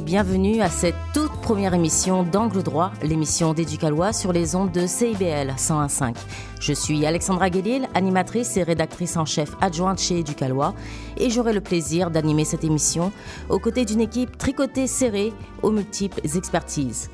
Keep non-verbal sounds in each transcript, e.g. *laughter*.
Bienvenue à cette toute première émission d'Angle Droit, l'émission d'Éducalois sur les ondes de CIBL 101.5. Je suis Alexandra Guélil, animatrice et rédactrice en chef adjointe chez Éducalois et j'aurai le plaisir d'animer cette émission aux côtés d'une équipe tricotée serrée aux multiples expertises.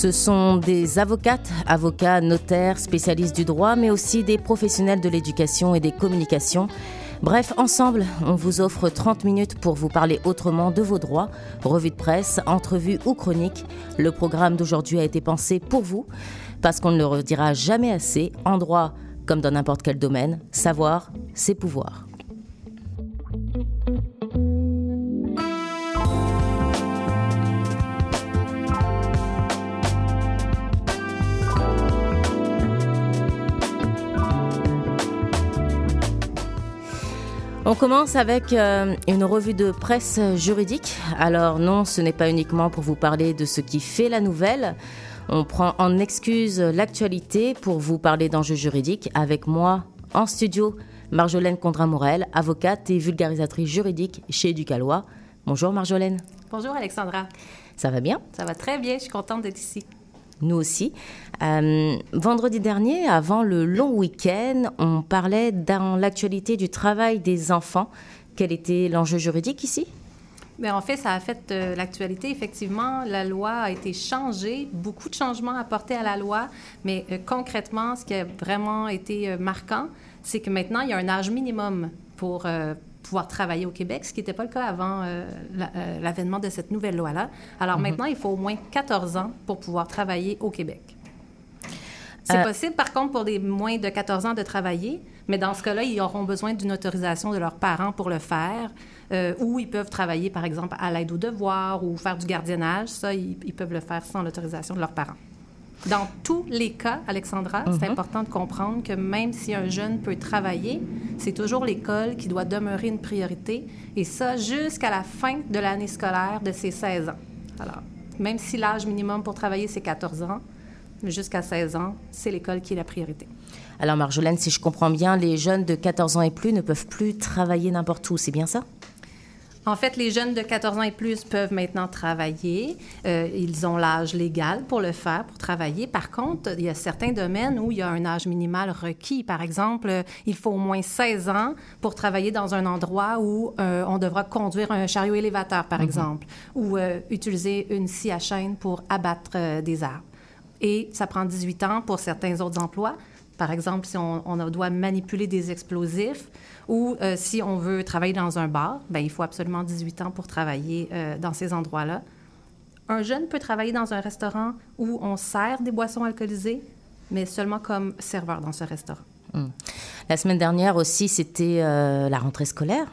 Ce sont des avocates, avocats, notaires, spécialistes du droit, mais aussi des professionnels de l'éducation et des communications. Bref, ensemble, on vous offre 30 minutes pour vous parler autrement de vos droits, revue de presse, entrevue ou chronique. Le programme d'aujourd'hui a été pensé pour vous, parce qu'on ne le redira jamais assez, en droit comme dans n'importe quel domaine, savoir, c'est pouvoir. On commence avec euh, une revue de presse juridique. Alors non, ce n'est pas uniquement pour vous parler de ce qui fait la nouvelle. On prend en excuse l'actualité pour vous parler d'enjeux juridiques avec moi en studio, Marjolaine Condra-Morel, avocate et vulgarisatrice juridique chez Éducalois. Bonjour Marjolaine. Bonjour Alexandra. Ça va bien? Ça va très bien, je suis contente d'être ici nous aussi. Euh, vendredi dernier, avant le long week-end, on parlait dans l'actualité du travail des enfants. Quel était l'enjeu juridique ici? Mais en fait, ça a fait euh, l'actualité. Effectivement, la loi a été changée, beaucoup de changements apportés à la loi, mais euh, concrètement, ce qui a vraiment été marquant, c'est que maintenant, il y a un âge minimum pour pouvoir travailler au Québec, ce qui n'était pas le cas avant euh, euh, l'avènement de cette nouvelle loi-là. Alors mhm. maintenant, il faut au moins 14 ans pour pouvoir travailler au Québec. C'est euh, possible, par contre, pour des moins de 14 ans de travailler, mais dans ce cas-là, ils auront besoin d'une autorisation de leurs parents pour le faire, ou ils peuvent travailler, par exemple, à l'aide aux devoirs ou faire du gardiennage. Ça, ils peuvent le faire sans l'autorisation de leurs parents. Dans tous les cas, Alexandra, c'est mhm. important de comprendre que même si un jeune peut travailler, c'est toujours l'école qui doit demeurer une priorité, et ça jusqu'à la fin de l'année scolaire de ses 16 ans. Alors, même si l'âge minimum pour travailler, c'est 14 ans, jusqu'à 16 ans, c'est l'école qui est la priorité. Alors, Marjolaine, si je comprends bien, les jeunes de 14 ans et plus ne peuvent plus travailler n'importe où, c'est bien ça? En fait, les jeunes de 14 ans et plus peuvent maintenant travailler. Euh, ils ont l'âge légal pour le faire, pour travailler. Par contre, il y a certains domaines où il y a un âge minimal requis. Par exemple, il faut au moins 16 ans pour travailler dans un endroit où euh, on devra conduire un chariot élévateur, par mhm. exemple, ou euh, utiliser une scie à chaîne pour abattre des arbres. Et ça prend 18 ans pour certains autres emplois. Par exemple, si on, on doit manipuler des explosifs, ou euh, si on veut travailler dans un bar, ben, il faut absolument 18 ans pour travailler euh, dans ces endroits-là. Un jeune peut travailler dans un restaurant où on sert des boissons alcoolisées, mais seulement comme serveur dans ce restaurant. Hmm. La semaine dernière aussi, c'était euh, la rentrée scolaire.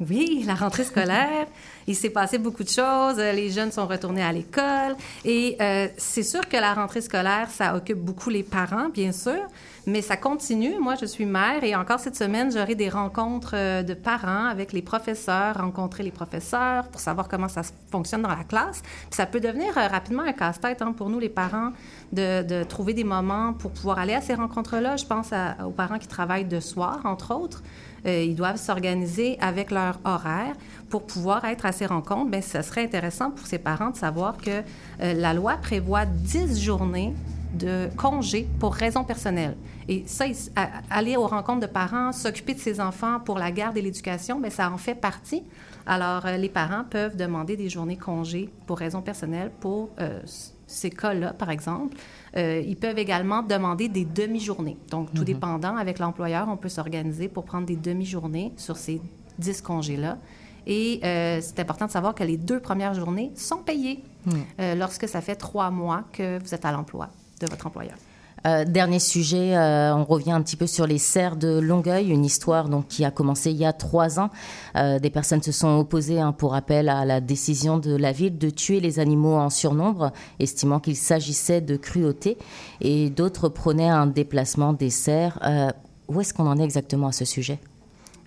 Oui, la rentrée scolaire. *laughs* Il s'est passé beaucoup de choses. Les jeunes sont retournés à l'école. Et c'est sûr que la rentrée scolaire, ça occupe beaucoup les parents, bien sûr. Mais ça continue. Moi, je suis mère et encore cette semaine, j'aurai des rencontres euh, de parents avec les professeurs, rencontrer les professeurs pour savoir comment ça fonctionne dans la classe. Puis ça peut devenir euh, rapidement un casse-tête hein, pour nous, les parents, de, trouver des moments pour pouvoir aller à ces rencontres-là. Je pense aux parents qui travaillent de soir, entre autres. Euh, ils doivent s'organiser avec leur horaire pour pouvoir être à ces rencontres. Bien, ce serait intéressant pour ces parents de savoir que la loi prévoit 10 journées de congés pour raison personnelle. Et ça, aller aux rencontres de parents, s'occuper de ses enfants pour la garde et l'éducation, bien, ça en fait partie. Alors, euh, les parents peuvent demander des journées congés pour raison personnelle pour euh, ces cas-là, par exemple. Euh, ils peuvent également demander des demi-journées. Donc, tout mhm. dépendant, avec l'employeur, on peut s'organiser pour prendre des demi-journées sur ces 10 congés-là. Et c'est important de savoir que les deux premières journées sont payées mhm. lorsque ça fait trois mois que vous êtes à l'emploi de votre employeur. Euh, dernier sujet, euh, on revient un petit peu sur les serres de Longueuil, une histoire donc qui a commencé il y a trois ans. Euh, des personnes se sont opposées, hein, pour rappel, à la décision de la ville de tuer les animaux en surnombre, estimant qu'il s'agissait de cruauté, et d'autres prônaient un déplacement des serres. où est-ce qu'on en est exactement à ce sujet?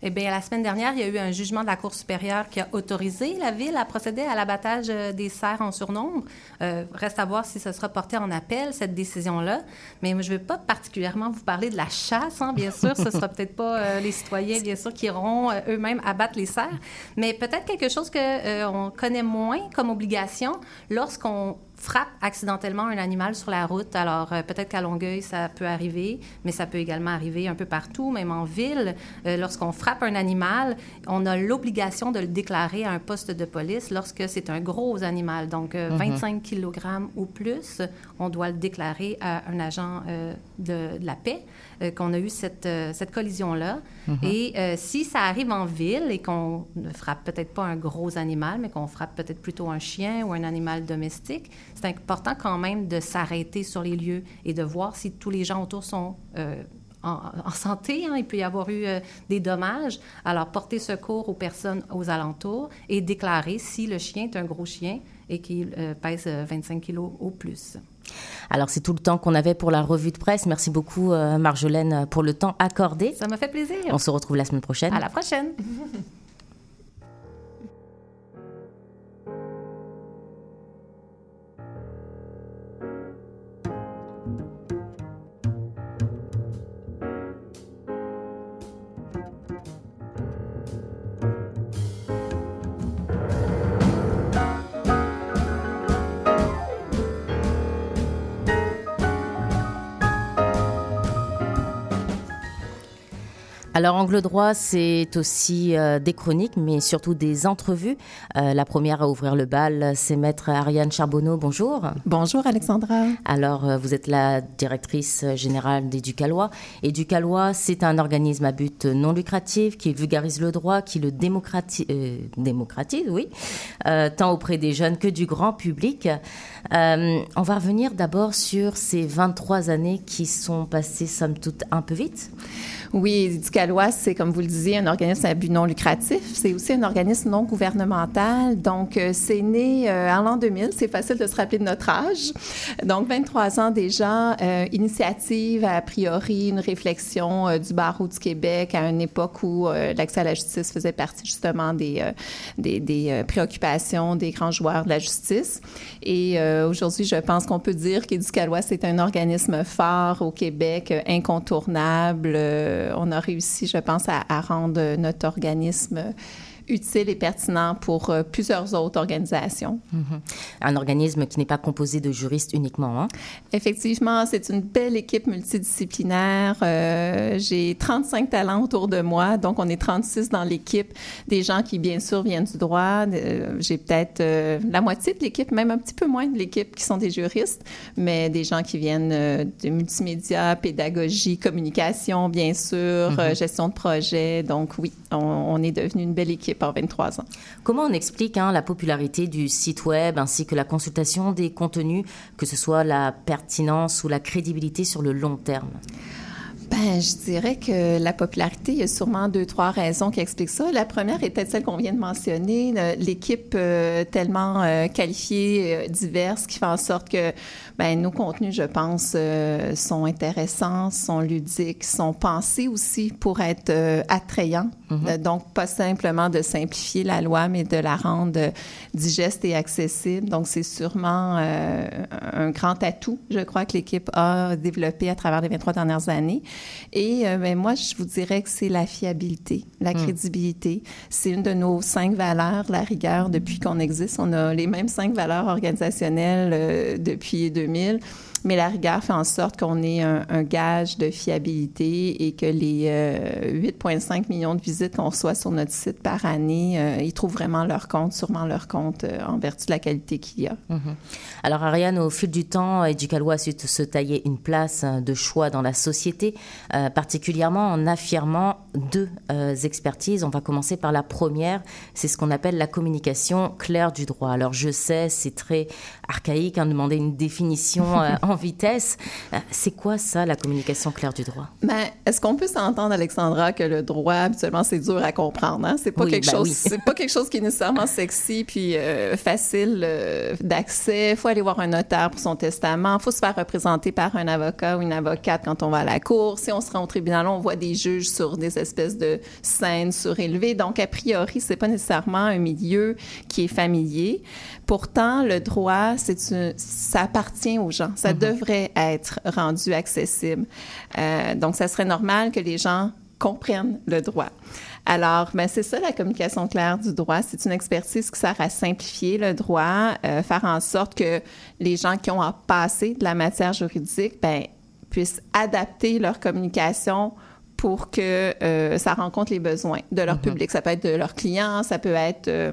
Eh bien, la semaine dernière, il y a eu un jugement de la Cour supérieure qui a autorisé la Ville à procéder à l'abattage euh, des cerfs en surnombre. Euh, reste à voir si ce sera porté en appel, cette décision-là. Mais je ne vais pas particulièrement vous parler de la chasse, hein, bien sûr. ce ne sera *laughs* peut-être pas euh, les citoyens, bien sûr, qui iront eux-mêmes abattre les cerfs. Mais peut-être quelque chose qu'on connaît moins comme obligation lorsqu'on frappe accidentellement un animal sur la route. Alors, euh, peut-être qu'à Longueuil, ça peut arriver, mais ça peut également arriver un peu partout, même en ville. Euh, lorsqu'on frappe un animal, on a l'obligation de le déclarer à un poste de police lorsque c'est un gros animal, donc 25 euh, kg mhm. ou plus. On doit le déclarer à un agent de, la paix qu'on a eu cette, cette collision-là. Mhm. Et si ça arrive en ville et qu'on ne frappe peut-être pas un gros animal, mais qu'on frappe peut-être plutôt un chien ou un animal domestique, c'est important quand même de s'arrêter sur les lieux et de voir si tous les gens autour sont euh, en, santé. Hein. Il peut y avoir eu euh, des dommages. Alors, porter secours aux personnes aux alentours et déclarer si le chien est un gros chien et qu'il euh, pèse 25 kilos ou plus. Alors, c'est tout le temps qu'on avait pour la revue de presse. Merci beaucoup, Marjolaine, pour le temps accordé. Ça m'a fait plaisir. On se retrouve la semaine prochaine. À la prochaine. *laughs* Alors, Angle droit, c'est aussi euh, des chroniques, mais surtout des entrevues. Euh, la première à ouvrir le bal, c'est Maître Ariane Charbonneau. Bonjour. Bonjour, Alexandra. Alors, euh, vous êtes la directrice générale d'Éducalois. Éducalois, c'est un organisme à but non lucratif qui vulgarise le droit, qui le démocratise, démocratise oui, tant auprès des jeunes que du grand public. on va revenir d'abord sur ces 23 années qui sont passées, somme toute, un peu vite. Oui, Éducalois, c'est, comme vous le disiez, un organisme à but non lucratif. C'est aussi un organisme non gouvernemental. Donc, euh, c'est né euh, en l'an 2000. C'est facile de se rappeler de notre âge. Donc, 23 ans déjà. Euh, initiative, a priori, une réflexion du barreau du Québec à une époque où l'accès à la justice faisait partie justement des, des, préoccupations des grands joueurs de la justice. Et aujourd'hui, je pense qu'on peut dire qu'Éducalois, c'est un organisme phare au Québec, incontournable on a réussi, je pense, à rendre notre organisme utile et pertinent pour euh, plusieurs autres organisations. Mhm. Un organisme qui n'est pas composé de juristes uniquement. Hein? Effectivement, c'est une belle équipe multidisciplinaire. Euh, j'ai 35 talents autour de moi, donc on est 36 dans l'équipe. Des gens qui, bien sûr, viennent du droit. Euh, j'ai peut-être la moitié de l'équipe, même un petit peu moins de l'équipe qui sont des juristes, mais des gens qui viennent de multimédia, pédagogie, communication, bien sûr, mhm. gestion de projet. Donc oui, on, on est devenu une belle équipe par 23 ans. Comment on explique hein, la popularité du site web ainsi que la consultation des contenus, que ce soit la pertinence ou la crédibilité sur le long terme? Ben, je dirais que la popularité, il y a sûrement deux, trois raisons qui expliquent ça. La première est peut-être celle qu'on vient de mentionner, l'équipe euh, tellement euh, qualifiée, euh, diverse, qui fait en sorte que ben, nos contenus, je pense, sont intéressants, sont ludiques, sont pensés aussi pour être attrayants. Mm-hmm. donc, pas simplement de simplifier la loi, mais de la rendre digeste et accessible. Donc, c'est sûrement un grand atout, je crois, que l'équipe a développé à travers les 23 dernières années. Et euh, ben, moi, je vous dirais que c'est la fiabilité, la hmm. crédibilité. C'est une de nos cinq valeurs, la rigueur, depuis qu'on existe. On a les mêmes cinq valeurs organisationnelles euh, depuis 2000 2000 mais la rigueur fait en sorte qu'on ait un, gage de fiabilité et que les 8,5 euh, millions de visites qu'on reçoit sur notre site par année, euh, ils trouvent vraiment leur compte, sûrement leur compte euh, en vertu de la qualité qu'il y a. Mm-hmm. Alors Ariane, au fil du temps, Educalois a su se tailler une place de choix dans la société, particulièrement en affirmant deux expertises. On va commencer par la première, c'est ce qu'on appelle la communication claire du droit. Alors je sais, c'est très archaïque, hein, demander une définition *laughs* en vitesse. C'est quoi ça, la communication claire du droit? Ben, est-ce qu'on peut s'entendre, Alexandra, que le droit, habituellement, c'est dur à comprendre? Hein? C'est pas, quelque ben chose, c'est pas quelque chose qui est nécessairement sexy puis facile d'accès. Il faut aller voir un notaire pour son testament. Il faut se faire représenter par un avocat ou une avocate quand on va à la cour. Si on se rend au tribunal, on voit des juges sur des espèces de scènes surélevées. Donc, a priori, c'est pas nécessairement un milieu qui est familier. Pourtant, le droit, c'est ça appartient aux gens. Ça mm-hmm. devrait être rendu accessible. Euh, donc, ça serait normal que les gens comprennent le droit. Alors, ben, c'est ça la communication claire du droit. C'est une expertise qui sert à simplifier le droit, euh, faire en sorte que les gens qui ont à passer de la matière juridique ben, puissent adapter leur communication pour que euh, ça rencontre les besoins de leur mhm. public. Ça peut être de leurs clients, ça peut être euh,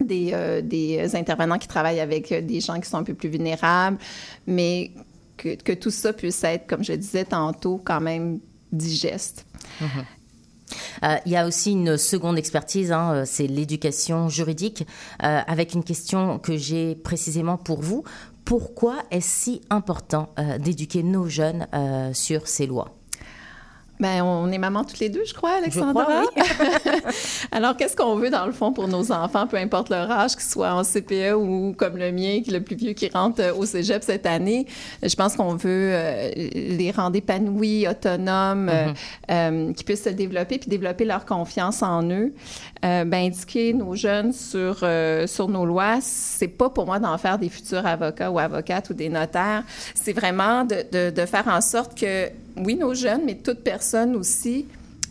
des, euh, des, intervenants qui travaillent avec des gens qui sont un peu plus vulnérables, mais que, tout ça puisse être, comme je disais tantôt, quand même digeste. Mhm. il y a aussi une seconde expertise, hein, c'est l'éducation juridique, avec une question que j'ai précisément pour vous. Pourquoi est-ce si important d'éduquer nos jeunes sur ces lois? Ben, on est maman toutes les deux, je crois, Alexandra. *laughs* Alors, qu'est-ce qu'on veut dans le fond pour nos enfants, peu importe leur âge, qu'ils soient en CPE ou comme le mien, le plus vieux qui rentre euh, au cégep cette année? Je pense qu'on veut euh, les rendre épanouis, autonomes, euh, mm-hmm. qui puissent se développer puis développer leur confiance en eux. ben, indiquer nos jeunes sur, sur nos lois, c'est pas pour moi d'en faire des futurs avocats ou avocates ou des notaires. C'est vraiment de, de, de faire en sorte que oui, nos jeunes, mais toute personne aussi,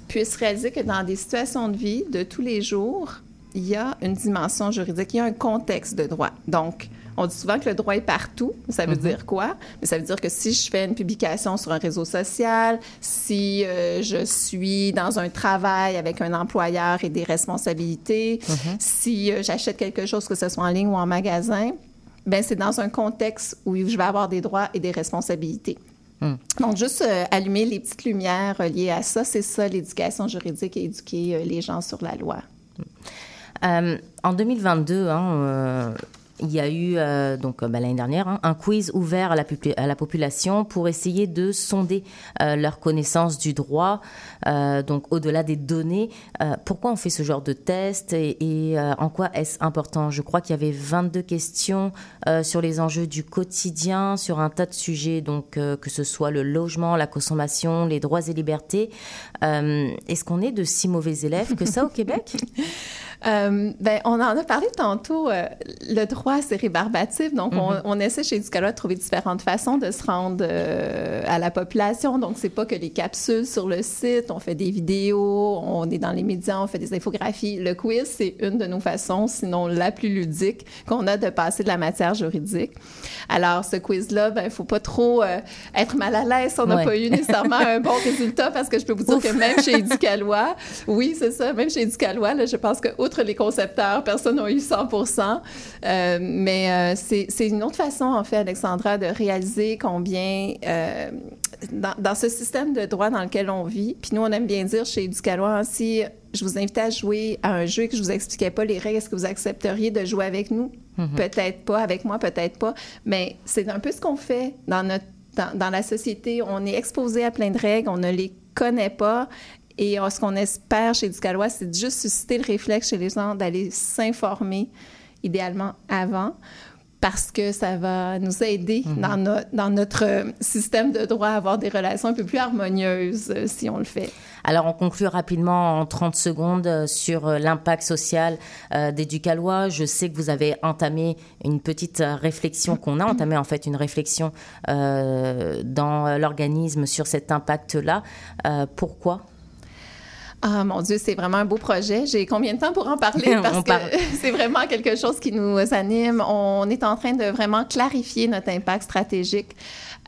puissent réaliser que dans des situations de vie de tous les jours, il y a une dimension juridique, il y a un contexte de droit. Donc, on dit souvent que le droit est partout. Ça veut mhm. dire quoi? Mais ça veut dire que si je fais une publication sur un réseau social, si euh, je suis dans un travail avec un employeur et des responsabilités, mhm. si euh, j'achète quelque chose, que ce soit en ligne ou en magasin, ben c'est dans un contexte où je vais avoir des droits et des responsabilités. Hmm. Donc, juste euh, allumer les petites lumières liées à ça, c'est ça l'éducation juridique et éduquer euh, les gens sur la loi. Euh, en 2022, hein, il y a eu, euh, donc euh, bah, l'année dernière, hein, un quiz ouvert à la, population pour essayer de sonder euh, leur connaissance du droit, donc au-delà des données. pourquoi on fait ce genre de test et, en quoi est-ce important? Je crois qu'il y avait 22 questions sur les enjeux du quotidien, sur un tas de sujets, donc que ce soit le logement, la consommation, les droits et libertés. est-ce qu'on est de si mauvais élèves que ça au Québec? *laughs* ben, on en a parlé tantôt. le droit c'est rébarbatif. Donc, on, mm-hmm. essaie chez Educalois de trouver différentes façons de se rendre euh, à la population. Donc, c'est pas que les capsules sur le site, on fait des vidéos, on est dans les médias, on fait des infographies. Le quiz, c'est une de nos façons, sinon la plus ludique, qu'on a de passer de la matière juridique. Alors, ce quiz-là, ben, faut pas trop euh, être mal à l'aise on n'a pas eu nécessairement un bon *laughs* résultat parce que je peux vous dire que même chez Educalois, oui, c'est ça, même chez Educalois, là, je pense que outre les concepteurs, personne n'a eu 100 euh, mais euh, c'est une autre façon, en fait, Alexandra, de réaliser combien, euh, dans, ce système de droit dans lequel on vit, puis nous, on aime bien dire chez Ducalois, si je vous invitais à jouer à un jeu et que je vous expliquais pas les règles, est-ce que vous accepteriez de jouer avec nous? Mm-hmm. Peut-être pas, avec moi, peut-être pas. Mais c'est un peu ce qu'on fait dans notre dans, dans, la société. On est exposé à plein de règles, on ne les connaît pas. Et ce qu'on espère chez Ducalois, c'est juste susciter le réflexe chez les gens d'aller s'informer idéalement avant, parce que ça va nous aider mhm. dans, dans, notre système de droit à avoir des relations un peu plus harmonieuses euh, si on le fait. Alors, on conclut rapidement en 30 secondes euh, sur euh, l'impact social des Ducalois. Je sais que vous avez entamé une petite réflexion, qu'on a entamé en fait une réflexion dans l'organisme sur cet impact-là. pourquoi? Ah mon Dieu, c'est vraiment un beau projet. J'ai combien de temps pour en parler? *laughs* Parce que *laughs* c'est vraiment quelque chose qui nous anime. On est en train de vraiment clarifier notre impact stratégique.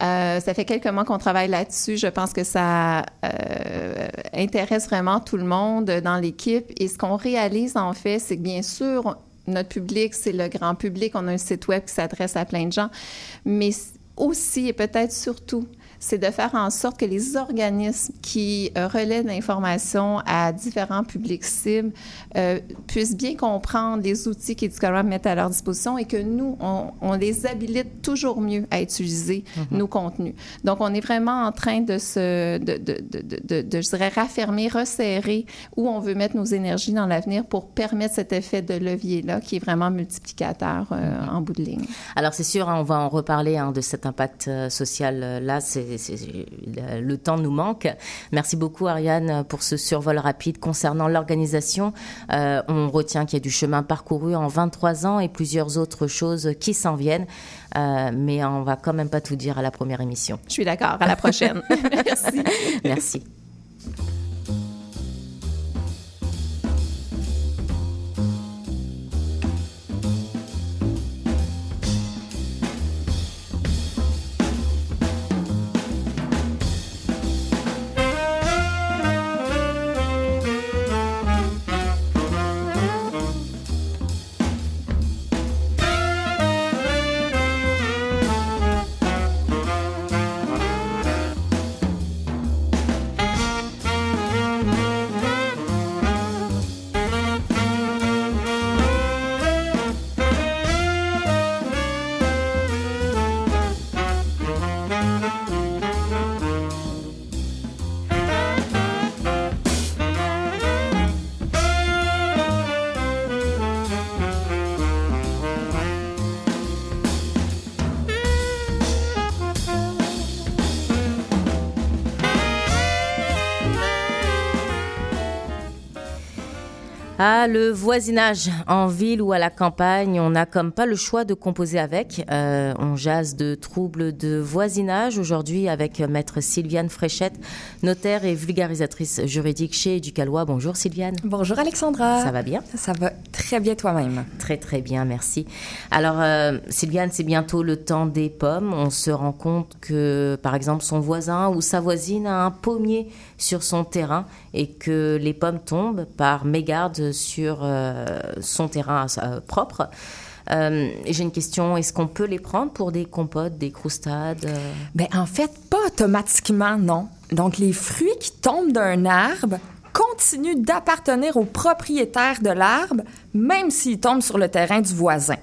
Euh, ça fait quelques mois qu'on travaille là-dessus. Je pense que ça euh, intéresse vraiment tout le monde dans l'équipe. Et ce qu'on réalise, en fait, c'est que bien sûr, notre public, c'est le grand public. On a un site web qui s'adresse à plein de gens. Mais aussi, et peut-être surtout, c'est de faire en sorte que les organismes qui euh, relaient l'information à différents publics cibles euh, puissent bien comprendre les outils qu'Educalab met à leur disposition et que nous, on, les habilite toujours mieux à utiliser mm-hmm. nos contenus. Donc, on est vraiment en train de se, de, de, de, de, je dirais, raffermer, resserrer où on veut mettre nos énergies dans l'avenir pour permettre cet effet de levier-là qui est vraiment multiplicateur euh, mm-hmm. en bout de ligne. Alors, c'est sûr, hein, on va en reparler hein, de cet impact social-là. C'est le temps nous manque. Merci beaucoup Ariane pour ce survol rapide concernant l'organisation. Euh, on retient qu'il y a du chemin parcouru en 23 ans et plusieurs autres choses qui s'en viennent. Euh, mais on va quand même pas tout dire à la première émission. Je suis d'accord. À la prochaine. *laughs* Merci. Merci. Ah, le voisinage en ville ou à la campagne, on n'a comme pas le choix de composer avec. Euh, on jase de troubles de voisinage aujourd'hui avec maître Sylviane Fréchette, notaire et vulgarisatrice juridique chez Ducalois. Bonjour Sylviane. Bonjour Alexandra. Ça va bien? Ça va très bien toi-même. Très très bien, merci. Alors euh, Sylviane, c'est bientôt le temps des pommes. On se rend compte que par exemple son voisin ou sa voisine a un pommier sur son terrain et que les pommes tombent par mégarde sur euh, son terrain euh, propre. Euh, j'ai une question, est-ce qu'on peut les prendre pour des compotes, des croustades? Ben, en fait, pas automatiquement, non. Donc, les fruits qui tombent d'un arbre continuent d'appartenir au propriétaire de l'arbre, même s'ils tombent sur le terrain du voisin.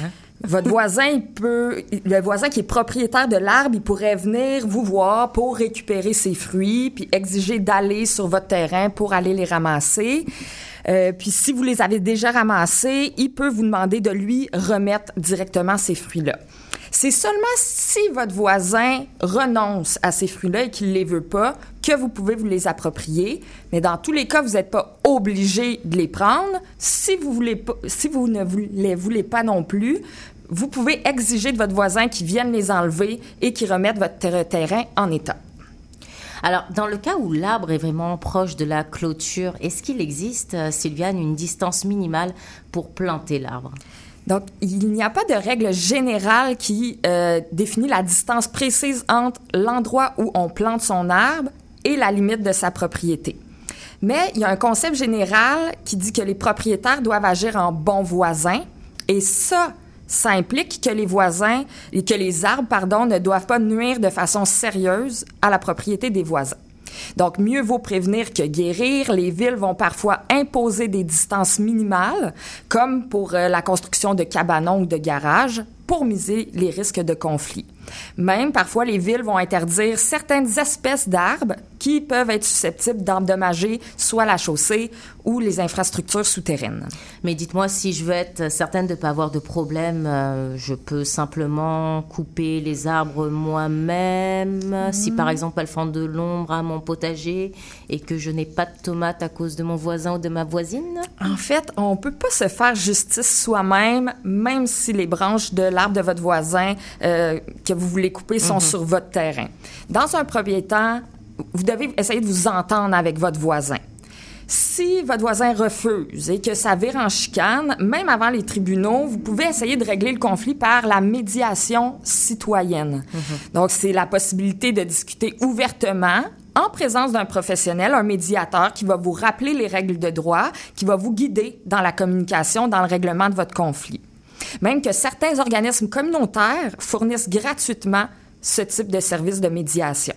Hein? Votre voisin, peut, le voisin qui est propriétaire de l'arbre, il pourrait venir vous voir pour récupérer ses fruits, puis exiger d'aller sur votre terrain pour aller les ramasser. Euh, puis si vous les avez déjà ramassés, il peut vous demander de lui remettre directement ces fruits-là. C'est seulement si votre voisin renonce à ces fruits-là et qu'il ne les veut pas que vous pouvez vous les approprier. Mais dans tous les cas, vous n'êtes pas obligé de les prendre. Si vous, voulez pas, si vous ne les voulez pas non plus, vous pouvez exiger de votre voisin qu'il vienne les enlever et qu'il remette votre terrain en état. Alors, dans le cas où l'arbre est vraiment proche de la clôture, est-ce qu'il existe, euh, Sylviane, une distance minimale pour planter l'arbre? Donc, il n'y a pas de règle générale qui euh, définit la distance précise entre l'endroit où on plante son arbre et la limite de sa propriété. Mais il y a un concept général qui dit que les propriétaires doivent agir en bons voisins. Et ça, ça implique que les voisins et que les arbres, pardon, ne doivent pas nuire de façon sérieuse à la propriété des voisins. Donc, mieux vaut prévenir que guérir. Les villes vont parfois imposer des distances minimales, comme pour euh, la construction de cabanons ou de garages, pour miser les risques de conflit. Même parfois, les villes vont interdire certaines espèces d'arbres qui peuvent être susceptibles d'endommager soit la chaussée ou les infrastructures souterraines. Mais dites-moi, si je veux être certaine de ne pas avoir de problème, euh, je peux simplement couper les arbres moi-même. Si par exemple elles font de l'ombre à mon potager et que je n'ai pas de tomates à cause de mon voisin ou de ma voisine? En fait, on peut pas se faire justice soi-même, même si les branches de l'arbre de votre voisin euh, que vous voulez couper sont mhm. sur votre terrain. Dans un premier temps, vous devez essayer de vous entendre avec votre voisin. Si votre voisin refuse et que ça vire en chicane, même avant les tribunaux, vous pouvez essayer de régler le conflit par la médiation citoyenne. Mhm. Donc, c'est la possibilité de discuter ouvertement en présence d'un professionnel, un médiateur qui va vous rappeler les règles de droit, qui va vous guider dans la communication, dans le règlement de votre conflit. Même que certains organismes communautaires fournissent gratuitement ce type de service de médiation.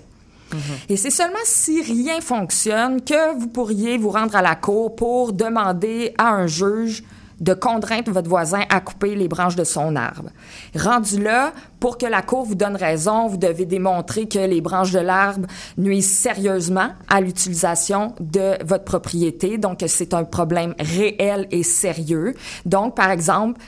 Et c'est seulement si rien fonctionne que vous pourriez vous rendre à la cour pour demander à un juge de contraindre votre voisin à couper les branches de son arbre. Rendu là, pour que la Cour vous donne raison, vous devez démontrer que les branches de l'arbre nuisent sérieusement à l'utilisation de votre propriété, donc c'est un problème réel et sérieux. Donc, par exemple,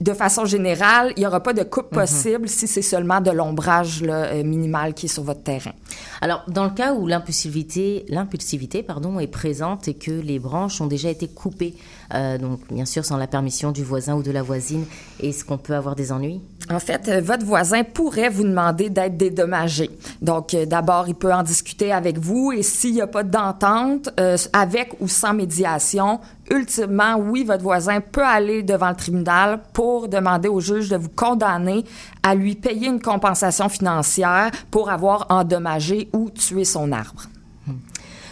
de façon générale, il n'y aura pas de coupe mhm. possible si c'est seulement de l'ombrage euh, minimal qui est sur votre terrain. Alors, dans le cas où l'impulsivité, l'impulsivité, pardon, est présente et que les branches ont déjà été coupées, euh, donc bien sûr sans la permission du voisin ou de la voisine, est-ce qu'on peut avoir des ennuis? En fait, euh, votre voisin pourrait vous demander d'être dédommagé. Donc, euh, d'abord, il peut en discuter avec vous et s'il n'y a pas d'entente, avec ou sans médiation, ultimement, oui, votre voisin peut aller devant le tribunal pour demander au juge de vous condamner à lui payer une compensation financière pour avoir endommagé ou tué son arbre.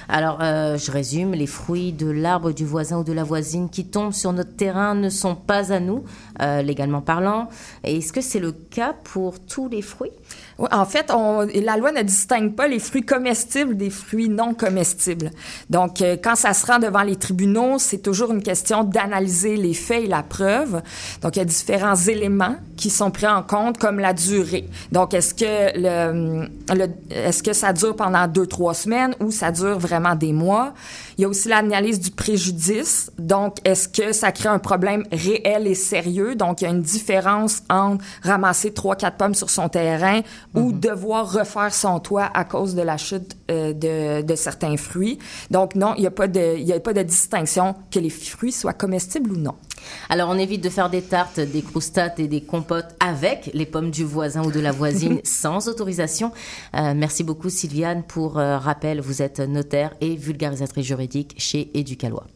Alors, euh, je résume, les fruits de l'arbre du voisin ou de la voisine qui tombent sur notre terrain ne sont pas à nous, euh, légalement parlant. Est-ce que c'est le cas pour tous les fruits? En fait, la loi ne distingue pas les fruits comestibles des fruits non comestibles. Donc, euh, quand ça se rend devant les tribunaux, c'est toujours une question d'analyser les faits et la preuve. Donc, il y a différents éléments qui sont pris en compte, comme la durée. Donc, est-ce que le, est-ce que ça dure pendant deux, trois semaines ou ça dure vraiment des mois? Il y a aussi l'analyse du préjudice. Donc, est-ce que ça crée un problème réel et sérieux? Donc, il y a une différence entre ramasser trois, quatre pommes sur son terrain ou mhm. devoir refaire son toit à cause de la chute euh, de, de, certains fruits. Donc, non, il n'y a, pas de, il y a pas de distinction que les fruits soient comestibles ou non. Alors, on évite de faire des tartes, des croustates et des compotes avec les pommes du voisin ou de la voisine *laughs* sans autorisation. Euh, merci beaucoup, Sylviane. Pour euh, rappel, vous êtes notaire et vulgarisatrice juridique chez Éducalois.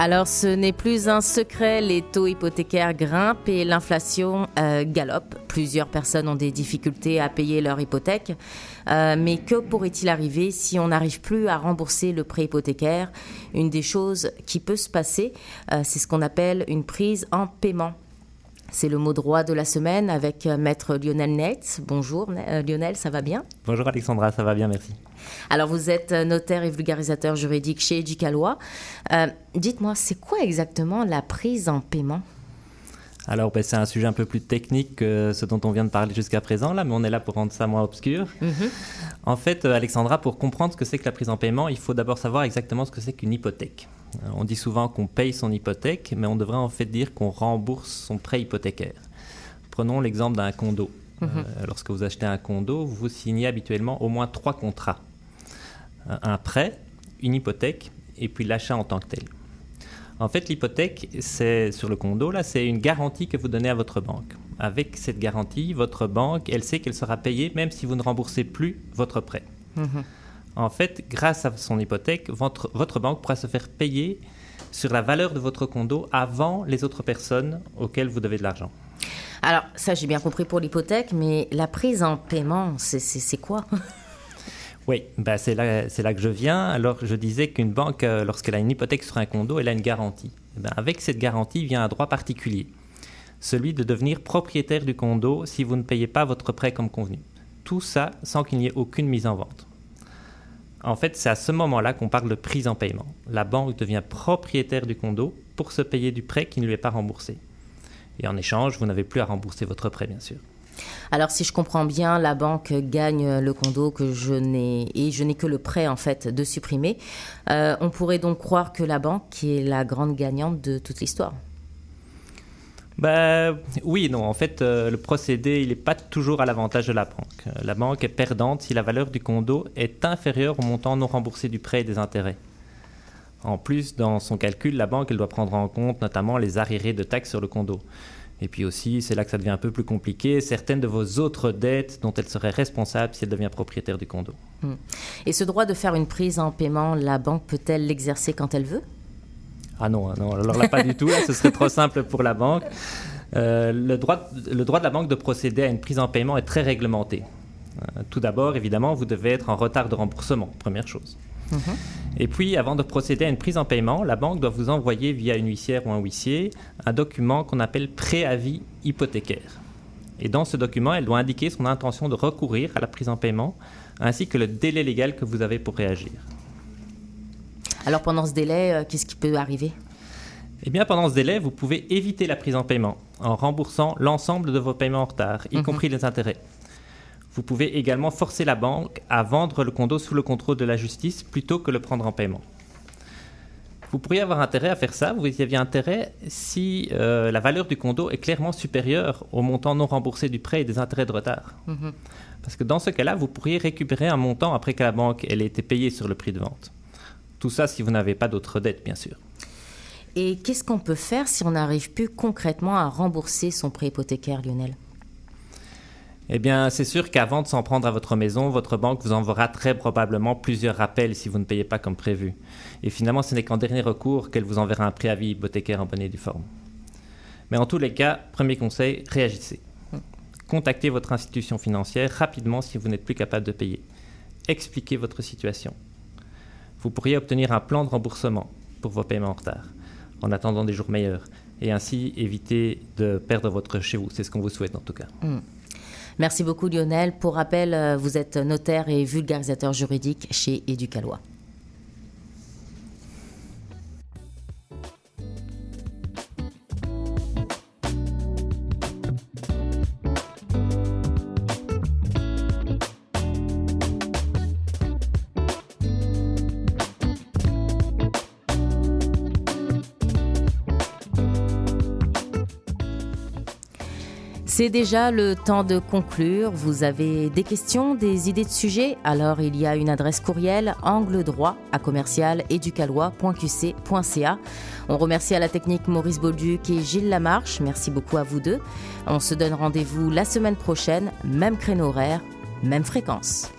Alors, ce n'est plus un secret, les taux hypothécaires grimpent et l'inflation euh, galope. Plusieurs personnes ont des difficultés à payer leur hypothèque. Euh, mais que pourrait-il arriver si on n'arrive plus à rembourser le prêt hypothécaire? Une des choses qui peut se passer, euh, c'est ce qu'on appelle une prise en paiement. C'est le mot droit de la semaine avec euh, maître Lionel Neitz. Bonjour euh, Lionel, ça va bien? Bonjour Alexandra, ça va bien, merci. Alors vous êtes euh, notaire et vulgarisateur juridique chez Éducalois. Dites-moi, c'est quoi exactement la prise en paiement? Alors, ben, c'est un sujet un peu plus technique que ce dont on vient de parler jusqu'à présent, là, mais on est là pour rendre ça moins obscur. Mhm. En fait, Alexandra, pour comprendre ce que c'est que la prise en paiement, il faut d'abord savoir exactement ce que c'est qu'une hypothèque. On dit souvent qu'on paye son hypothèque, mais on devrait en fait dire qu'on rembourse son prêt hypothécaire. Prenons l'exemple d'un condo. Mhm. Euh, lorsque vous achetez un condo, vous signez habituellement au moins trois contrats. Un prêt, une hypothèque et puis l'achat en tant que tel. En fait, l'hypothèque, c'est sur le condo, là, c'est une garantie que vous donnez à votre banque. Avec cette garantie, votre banque, elle sait qu'elle sera payée même si vous ne remboursez plus votre prêt. Mhm. En fait, grâce à son hypothèque, votre, votre banque pourra se faire payer sur la valeur de votre condo avant les autres personnes auxquelles vous devez de l'argent. Alors, ça, j'ai bien compris pour l'hypothèque, mais la prise en paiement, c'est quoi? *laughs* Oui, bah c'est là, là, que je viens. Alors, je disais qu'une banque, euh, lorsqu'elle a une hypothèque sur un condo, elle a une garantie. Eh ben, avec cette garantie vient un droit particulier, celui de devenir propriétaire du condo si vous ne payez pas votre prêt comme convenu. Tout ça sans qu'il n'y ait aucune mise en vente. En fait, c'est à ce moment-là qu'on parle de prise en paiement. La banque devient propriétaire du condo pour se payer du prêt qui ne lui est pas remboursé. Et en échange, vous n'avez plus à rembourser votre prêt, bien sûr. Alors si je comprends bien, la banque gagne le condo que je n'ai et je n'ai que le prêt en fait de supprimer. Euh, on pourrait donc croire que la banque est la grande gagnante de toute l'histoire. Bah, oui, non. En fait, euh, le procédé, il n'est pas toujours à l'avantage de la banque. Euh, la banque est perdante si la valeur du condo est inférieure au montant non remboursé du prêt et des intérêts. En plus, dans son calcul, la banque elle doit prendre en compte notamment les arriérés de taxes sur le condo. Et puis aussi, c'est là que ça devient un peu plus compliqué, certaines de vos autres dettes dont elle serait responsable si elle devient propriétaire du condo. Hmm. Et ce droit de faire une prise en paiement, la banque peut-elle l'exercer quand elle veut? Ah non, non, alors là pas du tout, ce serait trop simple pour la banque. Euh, le, droit, le droit de la banque de procéder à une prise en paiement est très réglementé. Euh, tout d'abord, évidemment, vous devez être en retard de remboursement, première chose. Mhm. Et puis, avant de procéder à une prise en paiement, la banque doit vous envoyer via une huissière ou un huissier un document qu'on appelle préavis hypothécaire. Et dans ce document, elle doit indiquer son intention de recourir à la prise en paiement, ainsi que le délai légal que vous avez pour réagir. Alors pendant ce délai, euh, qu'est-ce qui peut arriver? Eh bien, pendant ce délai, vous pouvez éviter la prise en paiement en remboursant l'ensemble de vos paiements en retard, y mhm. compris les intérêts. Vous pouvez également forcer la banque à vendre le condo sous le contrôle de la justice plutôt que le prendre en paiement. Vous pourriez avoir intérêt à faire ça, vous y aviez intérêt si euh, la valeur du condo est clairement supérieure au montant non remboursé du prêt et des intérêts de retard. Mhm. Parce que dans ce cas-là, vous pourriez récupérer un montant après que la banque ait été payée sur le prix de vente. Tout ça si vous n'avez pas d'autres dettes, bien sûr. Et qu'est-ce qu'on peut faire si on n'arrive plus concrètement à rembourser son prêt hypothécaire, Lionel? Eh bien, c'est sûr qu'avant de s'en prendre à votre maison, votre banque vous enverra très probablement plusieurs rappels si vous ne payez pas comme prévu. Et finalement, ce n'est qu'en dernier recours qu'elle vous enverra un préavis hypothécaire en bonne et due forme. Mais en tous les cas, premier conseil, réagissez. Contactez votre institution financière rapidement si vous n'êtes plus capable de payer. Expliquez votre situation. Vous pourriez obtenir un plan de remboursement pour vos paiements en retard, en attendant des jours meilleurs, et ainsi éviter de perdre votre chez vous. C'est ce qu'on vous souhaite en tout cas. Hmm. Merci beaucoup Lionel. Pour rappel, euh, vous êtes notaire et vulgarisateur juridique chez Éducalois. C'est déjà le temps de conclure. Vous avez des questions, des idées de sujets? Alors il y a une adresse courriel angle droit à commercial On remercie à la technique Maurice Bolduc et Gilles Lamarche. Merci beaucoup à vous deux. On se donne rendez-vous la semaine prochaine, même créneau horaire, même fréquence.